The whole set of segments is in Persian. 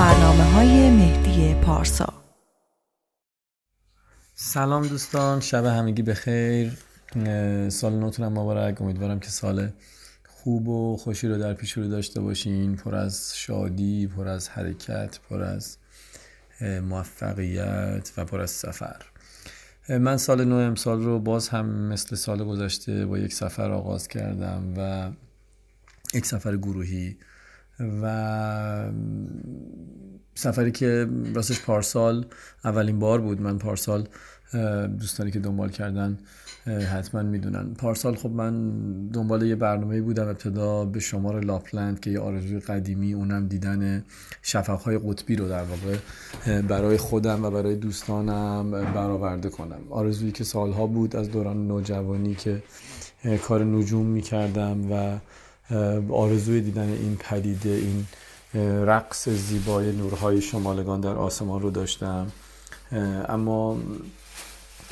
برنامه های مهدی پارسا. سلام دوستان شب همگی بخیر. سال نوتونم مبارک. امیدوارم که سال خوب و خوشی رو در پیش رو داشته باشین. پر از شادی پر از حرکت پر از موفقیت و پر از سفر. من سال نو امسال رو باز هم مثل سال گذشته با یک سفر آغاز کردم و یک سفر گروهی و سفری که راستش پارسال اولین بار بود. من پارسال دوستانی که دنبال کردن حتما می‌دونن. پارسال خب من دنبال یه برنامه بودم. ابتدا به شمار لاپلند که یه آرزوی قدیمی اونم دیدن شفقهای قطبی رو در واقع برای خودم و برای دوستانم برآورده کنم. آرزویی که سالها بود از دوران نوجوانی که کار نجوم می‌کردم و آرزوی دیدن این پدیده این رقص زیبای نورهای شمالگان در آسمان رو داشتم. اما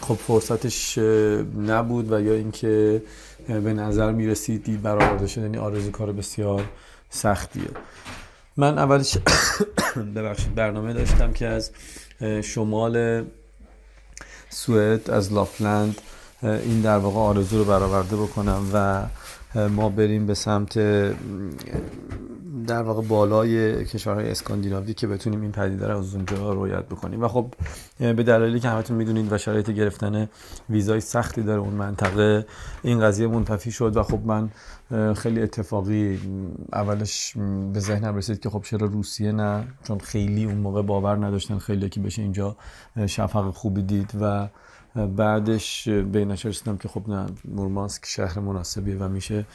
خب فرصتش نبود و یا اینکه به نظر می‌رسید دید برآورده شدن یعنی آرزو کار بسیار سختیه. من اولش ببخشید برنامه داشتم که از شمال سوئد از لاپلند این در واقع آرزو رو برآورده بکنم و ما بریم به سمت در واقع بالای کشورهای اسکاندیناوی که بتونیم این پدیده رو از اونجا رویت بکنیم. و خب به دلایلی که همتون می‌دونید و شرایط گرفتن ویزای سختی داره اون منطقه این قضیه منتفی شد و خب من خیلی اتفاقی اولش به ذهنم رسید که خب چرا روسیه نه؟ چون خیلی اون موقع باور نداشتن خیلی که بشه اینجا شفق خوبی دید و بعدش به این رسیدم که خب نه مورمانسک شهر مناسبیه و میشه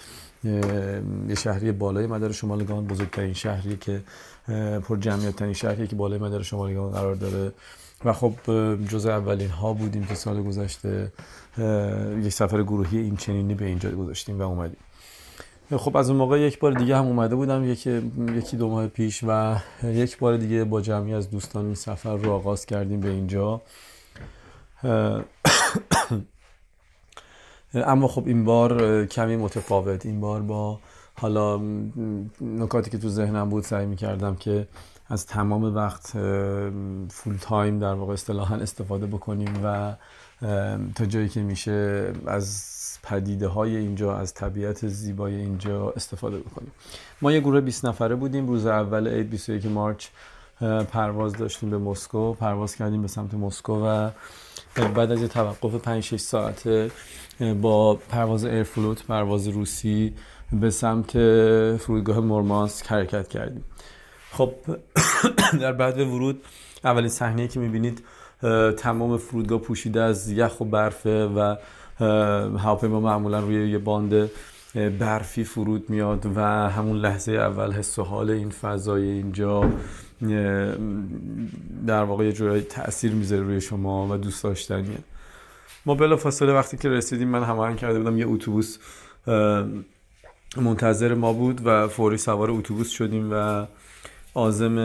یه شهری بالای مدار شمالگان بزرگترین شهری که پر جمعیت ترین شهری که بالای مدار شمالگان قرار داره. و خب جزء اولین ها بودیم که سال گذشته یک سفر گروهی این چنینی به اینجا گذاشتیم و اومدیم. خب از اون موقع یک بار دیگه هم اومده بودم یکی یکی دو ماه پیش و یک بار دیگه با جمعی از دوستان این سفر رو آغاز کردیم به اینجا. اما خب این بار کمی متفاوت. این بار با حالا نکاتی که تو ذهنم بود سعی می کردم که از تمام وقت فول تایم در واقع اصطلاحا استفاده بکنیم و تا جایی که میشه از پدیده های اینجا از طبیعت زیبای اینجا استفاده بکنیم. ما یه گروه 20 نفره بودیم. روز اول عید 21 مارچ. پرواز داشتیم به مسکو. پرواز کردیم به سمت مسکو و بعد از یه توقف 5 6 ساعته با پرواز ایرفلوت پرواز روسی به سمت فرودگاه مورمانسک حرکت کردیم. خب در بعد ورود اولین صحنه که می‌بینید تمام فرودگاه پوشیده از یخ و برفه و هواپیما معمولا روی یه باند برفی فرود میاد و همون لحظه اول حس و حال این فضای اینجا در واقع یه جورایی تاثیر می‌ذاره روی شما و دوست داشتنیه ما بلا فاصله وقتی که رسیدیم من هماهنگ کرده بودم یه اتوبوس منتظر ما بود و فوری سوار اتوبوس شدیم و آزم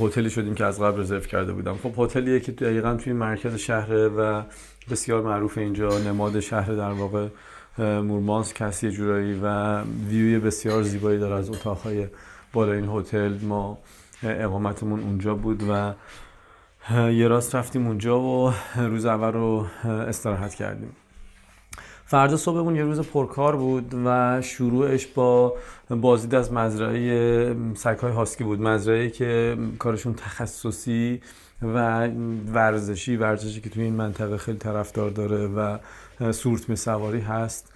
هتلی شدیم که از قبل رزرو کرده بودم. خب هتلیه که دقیقا توی مرکز شهره و بسیار معروف اینجا نماد شهر در واقع مورمانس کسی جورایی و ویوی بسیار زیبایی داره از اتاقهای بالا این هتل. ما اقامتمون اونجا بود و یه راست رفتیم اونجا و روز اول رو استراحت کردیم. فردا صبحمون یه روز پرکار بود و شروعش با بازدید از مزرعه سگهای هاسکی بود. مزرعه که کارشون تخصصی و ورزشی ورزشی که توی این منطقه خیلی طرفدار داره و سورتمه سواری هست.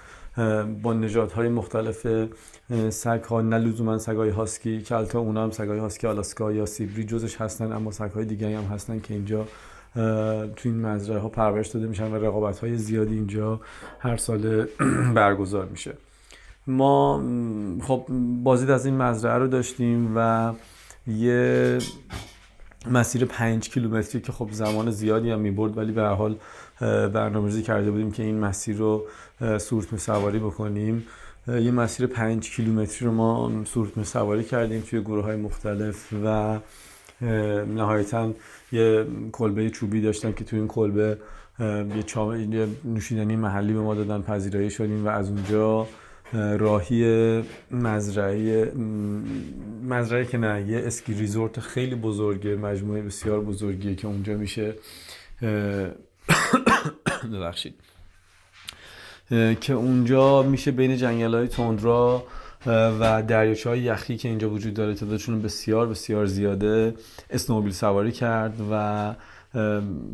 با نژادهای مختلف سگ ها نه لزوما سگ های هاسکی که البته اونا هم سگ های هاسکی آلاسکا یا سیبری جزش هستن اما سگ های دیگه هم هستن که اینجا تو این مزرعه ها پرورش داده میشن و رقابت های زیادی اینجا هر سال برگزار میشه. ما خب بازدید از این مزرعه رو داشتیم و یه مسیر پنج کیلومتری که خب زمان زیادی هم می‌برد ولی به هر حال برنامه‌ریزی کرده بودیم که این مسیر رو سورت سواری بکنیم. یه مسیر پنج کیلومتری رو ما سورت سواری کردیم توی گروه های مختلف و نهایتا یه کلبه چوبی داشتن که توی این کلبه یه, یه نوشیدنی محلی به ما دادن پذیرایی شدیم و از اونجا راهی مزرعه مزرعه که نه یه اسکی ریزورت خیلی بزرگه مجموعه بسیار بزرگیه که اونجا میشه ببخشید که اونجا میشه بین جنگل های تندرا و دریاچه های یخی که اینجا وجود داره تعدادشون بسیار بسیار زیاده. اسنوبیل سواری کرد و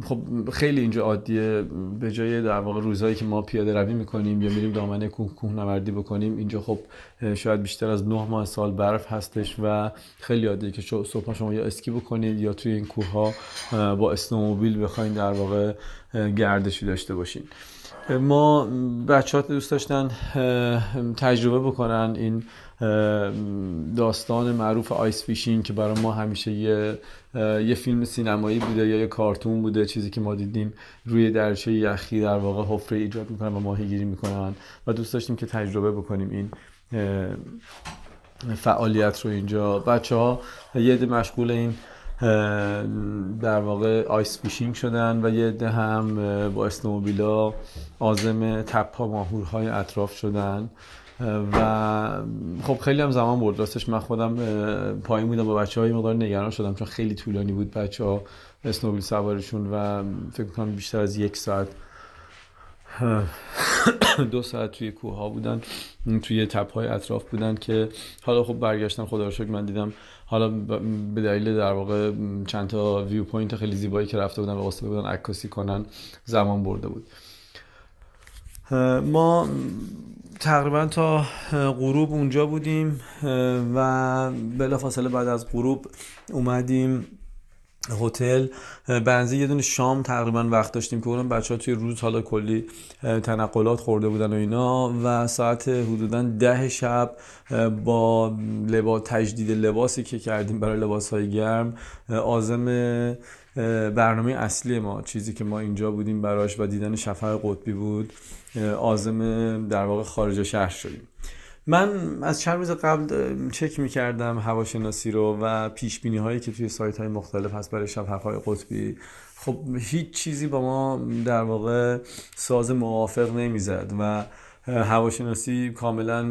خب خیلی اینجا عادیه. به جای در واقع روزهایی که ما پیاده روی می‌کنیم یا میریم دامنه کوه کوه نوردی بکنیم اینجا خب شاید بیشتر از نه ماه سال برف هستش و خیلی عادیه که صبح شما یا اسکی بکنید یا توی این کوه ها با snowmobile بخواین در واقع گردشی داشته باشین. ما بچه ها دوست داشتن تجربه بکنن این داستان معروف ice fishing که برای ما همیشه یه, یه فیلم سینمایی بوده یا یه کارتون بوده چیزی که ما دیدیم روی درچه یخی در واقع حفره ایجاد می‌کنن و ماهیگیری می‌کنن و دوست داشتیم که تجربه بکنیم این فعالیت رو اینجا. بچه ها یه مشغول این در واقع ice fishing شدن و یه عده هم با snowmobile ا عازم تپه ماهورهای اطراف شدن. و خب خیلی هم زمان برد. راستش من خودم پایین بودم با بچه ها یه مقدار نگران شدم چون خیلی طولانی بود بچه ها snowmobile سوار شدن و فکر کنم بیشتر از یک ساعت دو ساعت توی کوه ها بودن توی تپه های اطراف بودن که حالا خب برگشتن خدا رو شکر من دیدم حالا به دلیل در واقع چند تا view point خیلی زیبایی که رفته بودن و وایستاده بودن عکاسی کنن زمان برده بود. ما تقریبا تا غروب اونجا بودیم و بلافاصله بعد از غروب اومدیم هتل. بنزی یه دونه شام تقریبا وقت داشتیم که اونم بچه ها توی روز حالا کلی تنقلات خورده بودن و اینا و ساعت حدودا ده شب با لباس تجدید لباسی که کردیم برای لباس های گرم آزم برنامه اصلی ما چیزی که ما اینجا بودیم براش و دیدن شفق قطبی بود. آزم در واقع خارج شهر شدیم. من از چند روز قبل چک می‌کردم هواشناسی رو و پیش بینی هایی که توی سایت های مختلف هست برای شفق های قطبی. خب هیچ چیزی با ما در واقع ساز موافق نمی‌زد و هواشناسی کاملا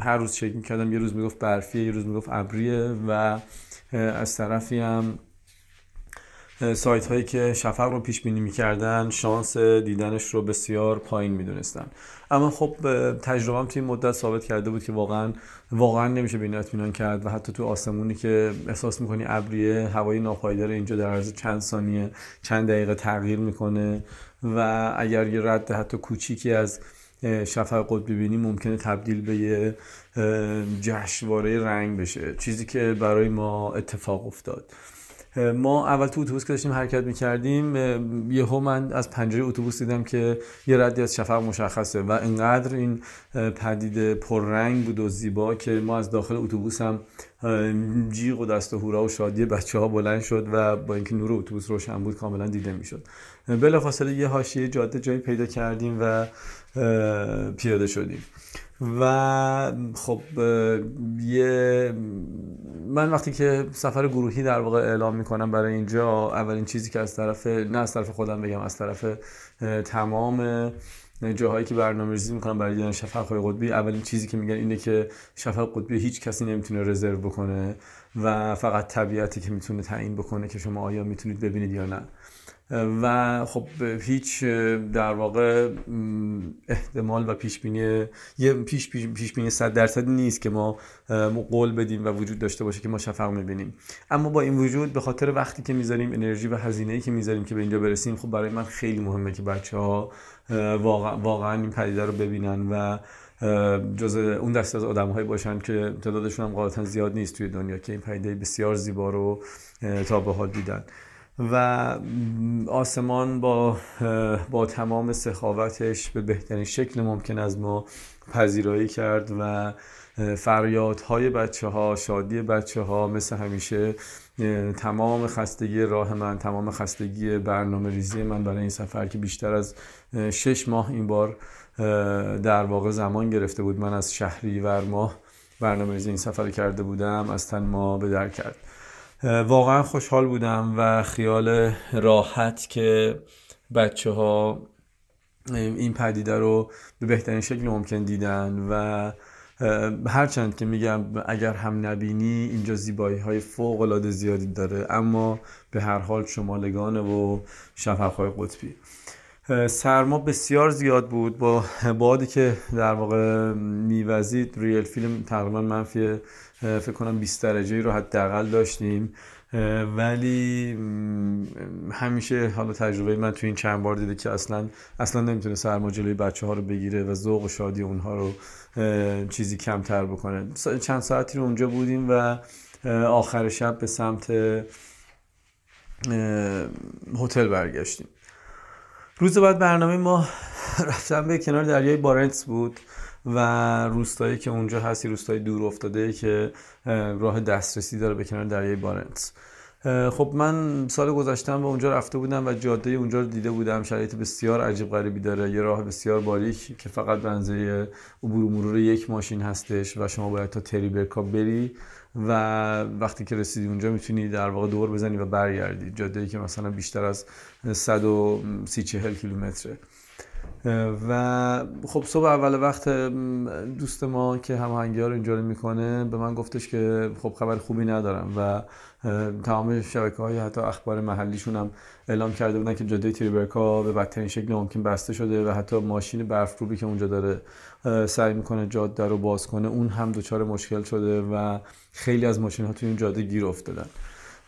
هر روز چک می‌کردم. یه روز می‌گفت برفیه یه روز می‌گفت ابریه و از طرفی هم سایت هایی که شفق رو پیش بینی می‌کردن شانس دیدنش رو بسیار پایین می‌دونستن. اما خب تجربهم توی مدت ثابت کرده بود که واقعا واقعا نمیشه بین اطمینان کرد و حتی تو آسمونی که احساس می‌کنی ابریه هوای ناپایدار اینجا در عرض چند ثانیه چند دقیقه تغییر می‌کنه و اگر یه رد حتی کوچیکی از شفق قطبی بینی ممکنه تبدیل به یه جشنواره رنگ بشه. چیزی که برای ما اتفاق افتاد. ما اول تو اتوبوس که داشتیم حرکت می‌کردیم یهو من از پنجره اتوبوس دیدم که یه ردی از شفق مشخصه و انقدر این پدیده پررنگ بود و زیبا که ما از داخل اتوبوس هم جیغ و دست و هورا و شادی بچه ها بلند شد و با اینکه نور اتوبوس روشن بود کاملا دیده می‌شد. بلافاصله یه حاشیه جاده جایی پیدا کردیم و پیاده شدیم. و خب یه من وقتی که سفر گروهی در واقع اعلام می‌کنم برای اینجا اولین چیزی که از طرف نه از طرف خودم بگم از طرف تمام جاهایی که برنامه ریزی می‌کنم برای دیدن شفق قطبی اولین چیزی که میگن اینه که شفق قطبی هیچ کسی نمی‌تونه رزرو بکنه و فقط طبیعتی که می‌تونه تعیین بکنه که شما آیا می‌تونید ببینید یا نه. و خب هیچ در واقع احتمال و پیش بینی یه پیش پیش بینی 100 درصدی نیست که ما قول بدیم و وجود داشته باشه که ما شفق می‌بینیم. اما با این وجود به خاطر وقتی که می‌ذاریم انرژی و هزینه ای که می‌ذاریم که به اینجا برسیم خب برای من خیلی مهمه که بچه ها واقعا, واقعا این پدیده رو ببینن و جز اون دست از آدم هایی باشن که تعدادشون هم غالبا زیاد نیست توی دنیا که این پدیده بسیار زیبا رو تا به حال دیدن. و آسمان با با تمام سخاوتش به بهترین شکل ممکن از ما پذیرایی کرد و فریادهای بچه ها شادی بچه ها مثل همیشه تمام خستگی راه من تمام خستگی برنامه ریزی من برای این سفر که بیشتر از شش ماه این بار در واقع زمان گرفته بود. من از شهری ور ماه برنامه ریزی این سفر کرده بودم از تن ما به در کرد. واقعا خوشحال بودم و خیال راحت که بچه ها این پدیده رو به بهترین شکل ممکن دیدن و هرچند که میگم اگر هم نبینی اینجا زیبایی های فوق العاده زیادی داره اما به هر حال شمالگانه و شفقهای قطبی. سرما بسیار زیاد بود. با بادی که در واقع میوزید ریل فیلم تقریبا منفی فکر کنم 20 درجه رو حداقل داشتیم. ولی همیشه حالا تجربه من تو این چند بار دیده که اصلا اصلا نمی‌تونه سرما جلوی بچه ها رو بگیره و ذوق و شادی اونها رو چیزی کمتر بکنه. چند ساعتی رو اونجا بودیم و آخر شب به سمت هتل برگشتیم. روز بعد برنامه ما رفتن به کنار دریای بارنتس بود و روستایی که اونجا هستی روستای دور افتاده که راه دسترسی داره به کنار دریای بارنتس خب من سال گذشتم به اونجا رفته بودم و جاده اونجا رو دیده بودم. شرایط بسیار عجیب غریبی داره. یه راه بسیار باریک که فقط بنزه عبور و مرور یک ماشین هستش و شما باید تا تریبرکا بری. و وقتی که رسیدی اونجا می‌تونی در واقع دور بزنی و برگردی. جاده ای که مثلا بیشتر از 130 40 کیلومتره. و خب صبح اول وقت دوست ما که هماهنگی ها رو اینجوری می‌کنه به من گفتش که خب خبر خوبی ندارم و تمام شبکه های حتی اخبار محلیشون هم اعلام کرده بودن که جاده تریبرکا به بدترین شکل ممکن بسته شده و حتی ماشین برفروبی که اونجا داره سعی می‌کنه جاده رو باز کنه اون هم دچار مشکل شده و خیلی از ماشین ها توی این جاده گیر افتادن.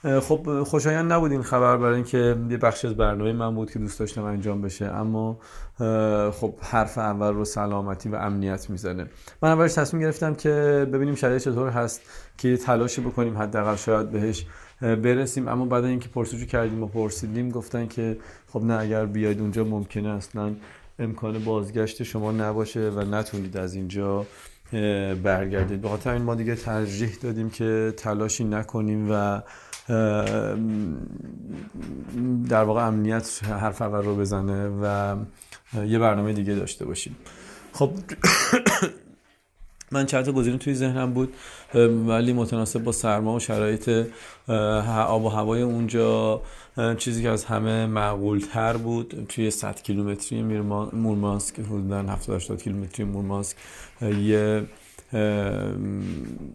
خب خوشایند نبود این خبر برای اینکه یه بخشی از برنامه من بود که دوست داشتم انجام بشه. اما خب حرف اول رو سلامتی و امنیت می‌زنه. من اولش تصمیم گرفتم که ببینیم شرایط چطور هست که تلاشی بکنیم حداقل شاید بهش برسیم. اما بعد اینکه پرسجو کردیم و پرسیدیم گفتن که خب نه اگر بیاید اونجا ممکنه اصلا امکان بازگشت شما نباشه و نتونید از اینجا برگردید. به خاطر این ما دیگه ترجیح دادیم که تلاشی نکنیم و در واقع امنیت حرف اول رو بزنه و یه برنامه دیگه داشته باشیم. خب من چند تا توی ذهنم بود ولی متناسب با سرما و شرایط آب و هوای اونجا چیزی که از همه معقول تر بود. توی 100 کیلومتری مورمانسک حدودا 70 80 کیلومتری مورمانسک یه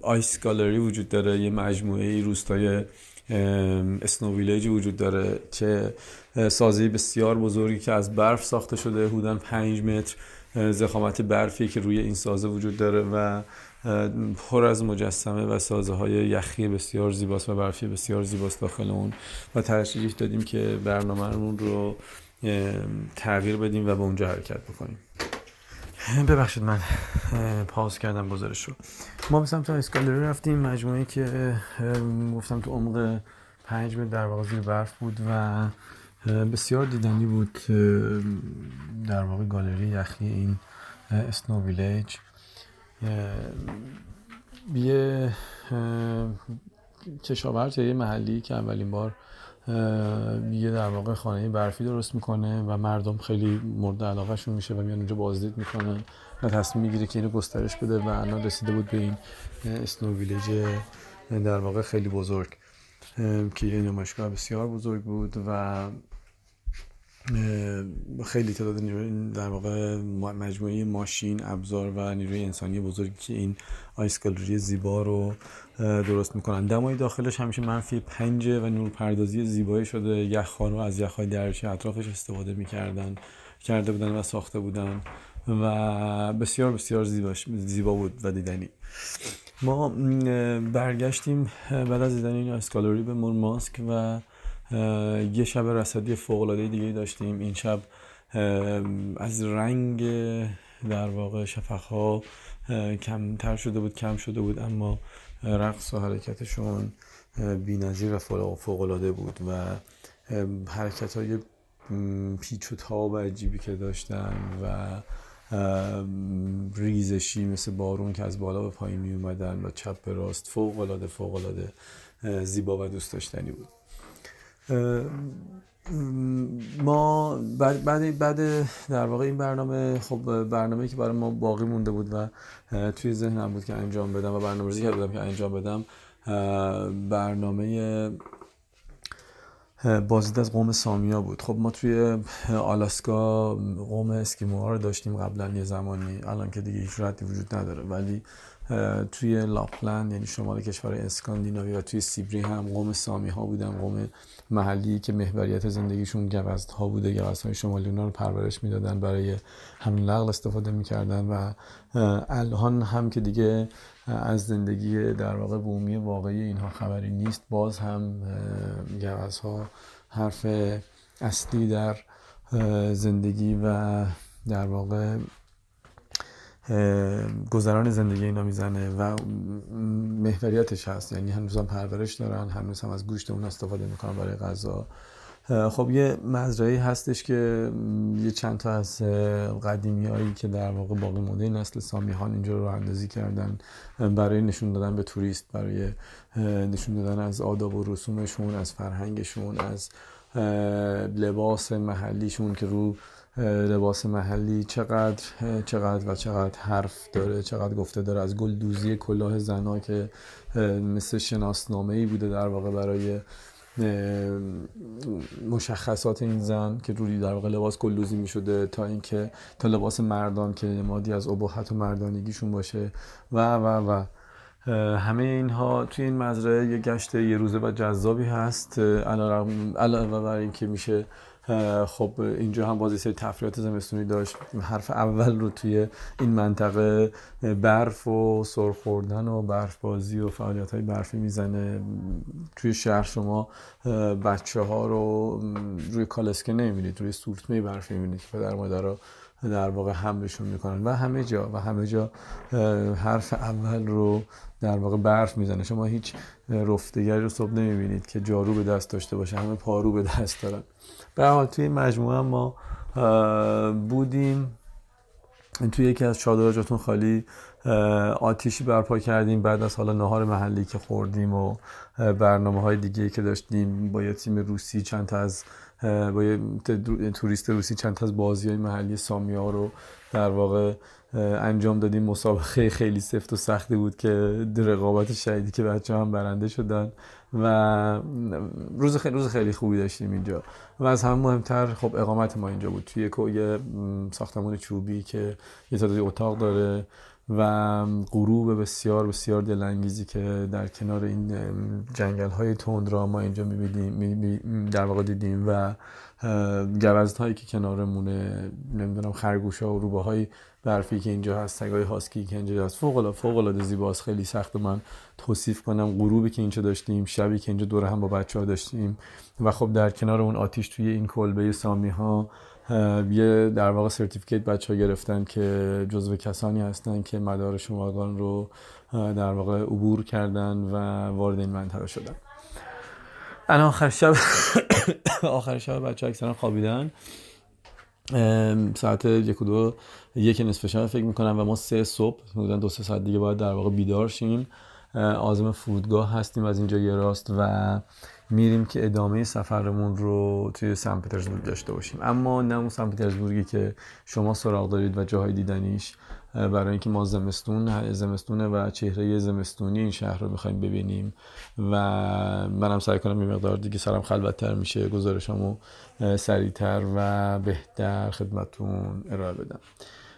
آیس گالری وجود داره یه مجموعه روستای اسنو ویلیج وجود داره که سازی بسیار بزرگی که از برف ساخته شده حدودا 5 متر زخامت برفی که روی این سازه وجود داره و پر از مجسمه و سازه های یخی بسیار زیباست و برفی بسیار زیباست داخل اون. و ترجیح دادیم که برنامه رو تغییر بدیم و به اونجا حرکت بکنیم. ببخشید من پاس کردم گزارش رو. ما به سمت اسکالری رفتیم مجموعه که گفتم تو عمق پنج متر در واقع زیر برف بود و بسیار دیدنی بود در واقع گالری یخی این اسنو ویلیج. یه کشاورز یه محلی که اولین بار یه در واقع خانه برفی درست می‌کنه و مردم خیلی مورد علاقه شون میشه و میان اونجا بازدید می‌کنن و تصمیم می‌گیره که اینو گسترش بده و الان رسیده بود به این اسنو ویلیج در واقع خیلی بزرگ که یه نمایشگاه بسیار بزرگ بود و خیلی تعداد نیروی در واقع مجموعه ماشین ابزار و نیروی انسانی بزرگی که این آیس گالری زیبا رو درست می‌کنن. دمای داخلش همیشه منفی پنجه و نور پردازی زیبایی شده. یخخانو از یخهای درچه اطرافش استفاده می‌کردن کرده بودن و ساخته بودن و بسیار بسیار زیبا بود و دیدنی. ما برگشتیم بعد از دیدن این اسکالوری به مورمانسک و یه شب رصدی فوق العاده دیگه داشتیم. این شب از رنگ در واقع شفقها کمتر شده بود کم شده بود اما رقص و حرکتشون بی‌نظیر و فوق العاده بود و حرکت های پیچ و تاب عجیبی که داشتن و ریزشی مثل بارون که از بالا به پایین می اومدن و چپ به راست فوق العاده زیبا و دوست داشتنی بود. ما بعد بعد در واقع این برنامه خب برنامه که برای ما باقی مونده بود و توی ذهنم بود که انجام بدم و برنامه‌ریزی کردم که انجام بدم برنامه بازدید از قوم سامیا بود. خب ما توی آلاسکا قوم اسکیموها رو داشتیم قبلا یه زمانی. الان که دیگه هیچ وجود نداره. ولی توی لاپلند یعنی شمال کشور اسکاندیناوی و توی سیبری هم قوم سامی ها بودن قوم محلی که محوریت زندگیشون گوزد ها بوده گوزد های شمالی اونا رو پرورش می‌دادن برای همین لغل استفاده می‌کردن و الان هم که دیگه از زندگی در واقع بومی واقعی اینها خبری نیست باز هم ها حرف اصلی در زندگی و در واقع گذران زندگی اینا می‌زنه و محوریتش هست. یعنی هنوز هم پرورش دارن هنوز هم از گوشت اون استفاده می‌کنن برای غذا. خب یه مزرعه هستش که یه چند تا از قدیمی هایی که در واقع باقی مونده نسل سامیهان اینجا رو اندازی کردن برای نشون دادن به توریست برای نشون دادن از آداب و رسومشون از فرهنگشون از لباس محلیشون که رو لباس محلی چقدر چقدر و چقدر حرف داره چقدر گفته داره. از گل دوزی کلاه زنا که مثل شناسنامه ای بوده در واقع برای مشخصات این زن که روی در واقع لباس گلدوزی می شده تا اینکه تا لباس مردان که نمادی از ابهت و مردانگیشون باشه و و و. همه اینها توی این مزرعه یه گشت یه روزه و جذابی هست. علاوه بر اینکه میشه خب اینجا هم بازی سری تفریحات زمستونی داشت. حرف اول رو توی این منطقه برف و سرخوردن و برف بازی و فعالیت های برفی می‌زنه. توی شهر شما بچه ها رو روی کالسکه نمی‌بینید روی سورتمه برفی می‌بینید که پدر مادر در واقع حملشون می‌کنن. و همه جا و همه جا حرف اول رو در واقع برف می‌زنه. شما هیچ رفتگری رو صبح نمی‌بینید که جارو به دست داشته باشه همه پارو به دست دارن. به حال توی مجموعه ما بودیم. توی یکی از چادر خالی آتیشی برپا کردیم. بعد از حالا نهار محلی که خوردیم و برنامه های دیگه که داشتیم با یه تیم روسی چند تا از با یه توریست روسی چند تا از بازی های محلی سامیا رو در واقع انجام دادیم. مسابقه خیلی سفت و سختی بود که رقابت شدیدی که بچه هم برنده شدن. و روز خیلی روز خیلی خوبی داشتیم اینجا. و از همه مهمتر خب اقامت ما اینجا بود. توی یه ساختمان چوبی که یه تعدادی اتاق داره و غروب بسیار بسیار دلانگیزی که در کنار این جنگل های تند را ما اینجا می‌بینیم در واقع دیدیم و گوزت هایی که کنارمونه نمی‌دونم خرگوش ها و روبه های برفی که اینجا هست سگای هاسکی که اینجا هست. فوق العاده فوق العاده زیباست. خیلی سخت من توصیف کنم غروبی که اینجا داشتیم شبی که اینجا دور هم با بچه ها داشتیم. و خب در کنار اون آتیش توی این کلبه سامی ها یه در واقع سرتیفیکیت بچه ها گرفتن که جزو کسانی هستن که مدار شماگان رو در واقع عبور کردن و وارد این منطقه شدن. انا آخر شب آخر شب بچه اکثرا خوابیدن. ساعت یک و دو یک نصف شب فکر می‌کنم و ما سه صبح حدودا دو سه ساعت دیگه باید در واقع بیدار شیم. آزم فرودگاه هستیم از اینجا یه راست و میریم که ادامه سفرمون رو توی سن پترزبورگ داشته باشیم. اما نه اون سن پترزبورگی که شما سراغ دارید و جاهای دیدنیش. برای اینکه ما زمستون زمستونه و چهره زمستونی این شهر رو می‌خوایم ببینیم و منم سعی کنم یه مقدار دیگه سرم خلوتتر میشه گزارشمو سریعتر و بهتر خدمتون ارائه بدم.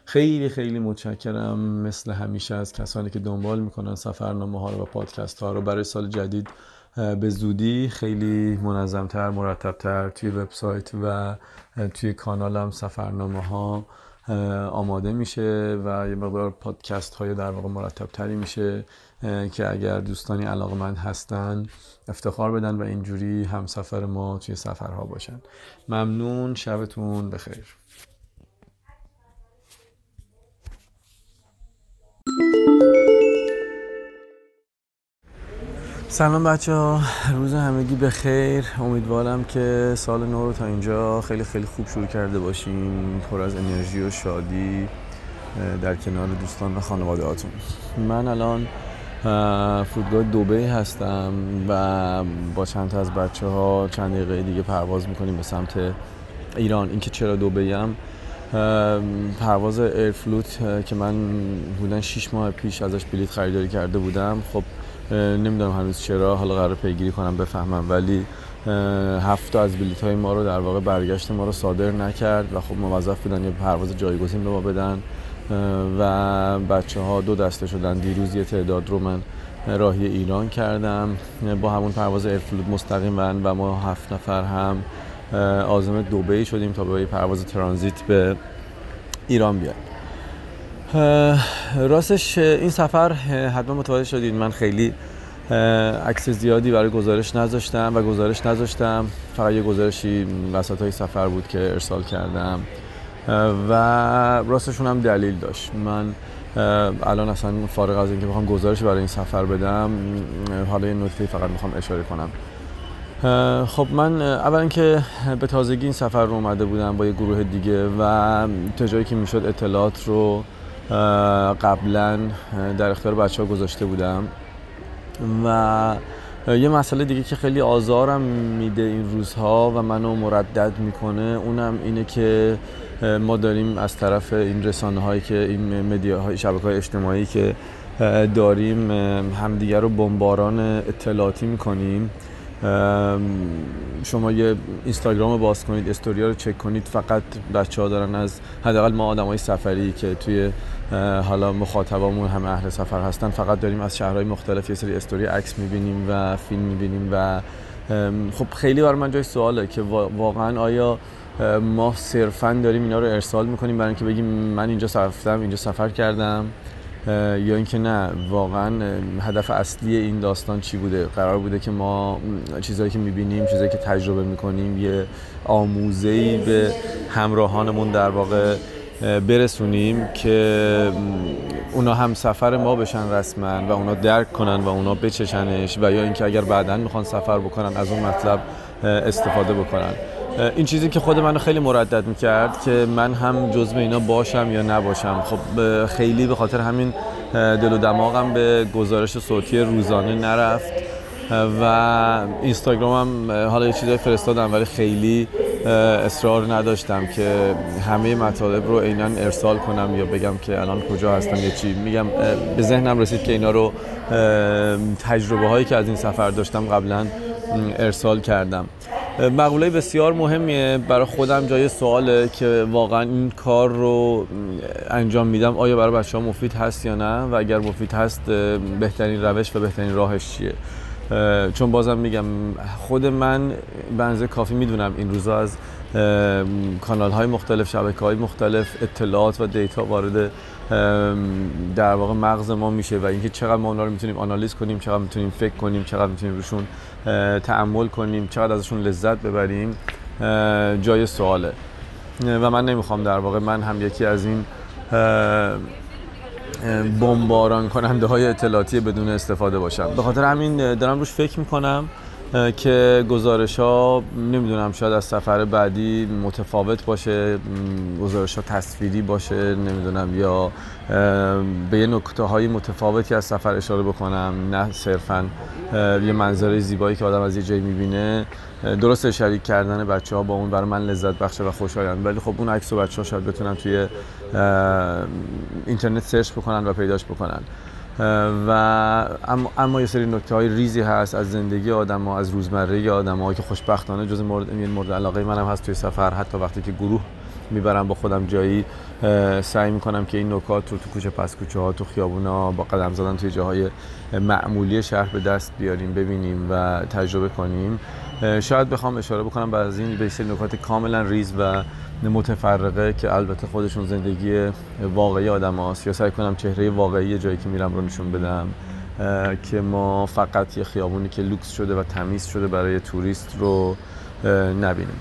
خیلی خیلی متشکرم. مثل همیشه از کسانی که دنبال می‌کنن سفرنامه ها رو و پادکست ها رو. برای سال جدید به زودی خیلی منظمتر مرتبتر توی وبسایت و توی کانالم سفرنامه ها آماده میشه و یه مقدار پادکست های در واقع مرتب تری میشه که اگر دوستانی علاقمند هستن افتخار بدن و اینجوری هم سفر ما توی سفرها باشن. ممنون شبتون بخیر. سلام بچه ها روز همگی به خیر. امیدوارم که سال نو رو تا اینجا خیلی خیلی خوب شروع کرده باشین. پر از انرژی و شادی در کنار دوستان و خانواده هاتون من الان فرودگاه دوبه هستم و با چند تا از بچه ها چند دقیقه دیگه پرواز می‌کنیم به سمت ایران. اینکه چرا دوبه هم پرواز ایرفلوت که من بودن 6 ماه پیش ازش بلیت خریداری کرده بودم. خب نمی‌دونم هنوز چرا حالا قرار پیگیری کنم بفهمم. ولی هفت از بلیط های ما رو در واقع برگشت ما رو صادر نکرد و خب موظف بودن یه پرواز جایگزین به ما بدن. و بچه ها دو دسته شدن. دیروز یه تعداد رو من راهی ایران کردم. با همون پرواز مستقیم و ما هفت نفر هم آزم دوبهی شدیم تا به پرواز ترانزیت به ایران بیاد. راستش این سفر حتما متوجه شدید من خیلی عکس زیادی برای گزارش نذاشتم و گزارش نذاشتم. فقط یه گزارشی وسط های سفر بود که ارسال کردم. و راستشون هم دلیل داشت. من الان اصلا فارغ از اینکه بخوام گزارش برای این سفر بدم حالا یه نکته فقط می‌خوام اشاره کنم. خب من اولا که به تازگی این سفر رو اومده بودم با یه گروه دیگه و تا جایی که می‌شد اطلاعات رو قبلا در اختیار بچه ها گذاشته بودم. و یه مسئله دیگه که خیلی آزارم میده این روزها و منو مردد می‌کنه اونم اینه که ما داریم از طرف این رسانه هایی که این مدیا های شبکه های اجتماعی که داریم همدیگر رو بمباران اطلاعاتی می‌کنیم. شما یه اینستاگرام رو باز کنید استوریا رو چک کنید. فقط بچه ها دارن از حداقل ما آدم های سفری که توی حالا مخاطبامون همه اهل سفر هستن فقط داریم از شهرهای مختلف یه سری استوری عکس می‌بینیم و فیلم می‌بینیم و خب خیلی بار من جای سواله که واقعا آیا ما صرفا داریم اینا رو ارسال می‌کنیم برای اینکه بگیم من اینجا رفتم اینجا سفر کردم؟ یا اینکه نه واقعا هدف اصلی این داستان چی بوده؟ قرار بوده که ما چیزهایی که می‌بینیم چیزهایی که تجربه می‌کنیم یه آموزهی به همراهانمون در واقع برسونیم که اونا هم سفر ما بشن رسما و اونا درک کنن و اونا بچشنش و یا اینکه اگر بعدا می‌خوان سفر بکنن از اون مطلب استفاده بکنن. این چیزی که خود منو خیلی مردد می‌کرد که من هم جزء اینا باشم یا نباشم. خب خیلی به خاطر همین دل و دماغم به گزارش صوتی روزانه نرفت. و اینستاگرامم حالا یه چیزای فرستادم ولی خیلی اصرار نداشتم که همه مطالب رو عینا ارسال کنم یا بگم که الان کجا هستم یا چی. میگم به ذهنم رسید که اینا رو تجربه هایی که از این سفر داشتم قبلا ارسال کردم. مقوله بسیار مهمیه. برای خودم جای سواله که واقعا این کار رو انجام میدم. آیا برای بچه ها مفید هست یا نه؟ و اگر مفید هست بهترین روش و بهترین راهش چیه؟ چون بازم میگم خود من بنزه کافی می‌دونم این روزا از کانال های مختلف شبکه های مختلف اطلاعات و دیتا وارد در واقع مغز ما میشه و اینکه چقدر ما اونا رو می‌تونیم آنالیز کنیم چقدر می‌تونیم فکر کنیم چقدر می‌تونیم روشون تعمل کنیم چقدر ازشون لذت ببریم جای سواله. و من نمی‌خوام در واقع من هم یکی از این بمباران کننده های اطلاعاتی بدون استفاده باشم. به خاطر همین دارم روش فکر می‌کنم که گزارش ها نمی‌دونم شاید از سفر بعدی متفاوت باشه گزارش ها تصویری باشه نمی‌دونم یا به یه نکته های متفاوتی از سفر اشاره بکنم نه صرفا یه منظره زیبایی که آدم از یه جایی می‌بینه. درست شریک کردن بچه ها با اون برای من لذت بخشه و خوشایند. ولی خب اون عکس و بچه ها شاید بتونن توی اینترنت سرچ بکنن و پیداش بکنن. و اما, اما یه سری نکته های ریزی هست از زندگی آدم ها از روزمره آدم ها که خوشبختانه جز مورد این مورد علاقه منم هست توی سفر حتی وقتی که گروه می‌برم با خودم جایی سعی می‌کنم که این نکات رو تو کوچه پس کوچه ها تو خیابونا با قدم زدن توی جاهای معمولی شهر به دست بیاریم ببینیم و تجربه کنیم. شاید بخوام اشاره بکنم بعد از این یه سری نکات کاملا ریز و متفرقه که البته خودشون زندگی واقعی آدم هاست. یا سعی کنم چهره واقعی جایی که میرم رو نشون بدم که ما فقط یه خیابونی که لوکس شده و تمیز شده برای توریست رو نبینیم.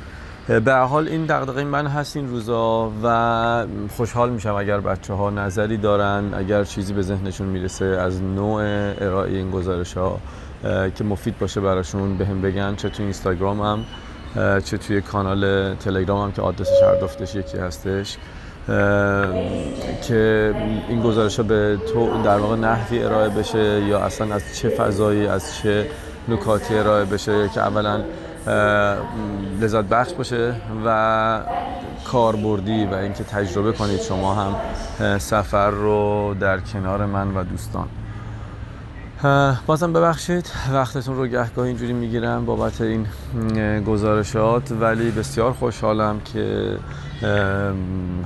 به حال این دغدغه من هست این روزا و خوشحال میشم اگر بچه ها نظری دارن اگر چیزی به ذهنشون می‌رسه از نوع ارائه این گزارش ها که مفید باشه براشون به هم بگن چه اینستاگرام هم چه توی کانال هم که آدرسش هر یکی هستش که این گزارش ها به تو در واقع نحوی ارائه بشه یا اصلا از چه فضایی از چه نکاتی ارائه بشه که اولا لذت بخش باشه و کاربردی و اینکه تجربه کنید شما هم سفر رو در کنار من و دوستان. بازم ببخشید وقتتون رو گهگاه اینجوری می‌گیرم بابت این گزارشات ولی بسیار خوشحالم که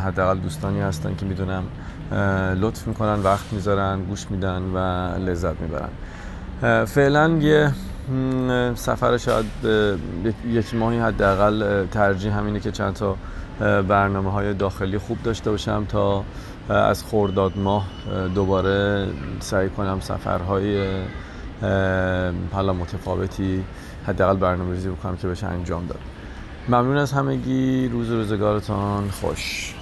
حداقل دوستانی هستن که می‌دونم لطف می‌کنن وقت می‌ذارن گوش میدن و لذت می‌برن. فعلا یه سفر شاید یک ماهی حداقل ترجیح همینه که چند تا برنامه های داخلی خوب داشته باشم تا از خورداد ماه دوباره سعی کنم سفرهای حالا متفاوتی حداقل برنامه ریزی بکنم که بشه انجام داد. ممنون از همگی. روز روزگارتان خوش.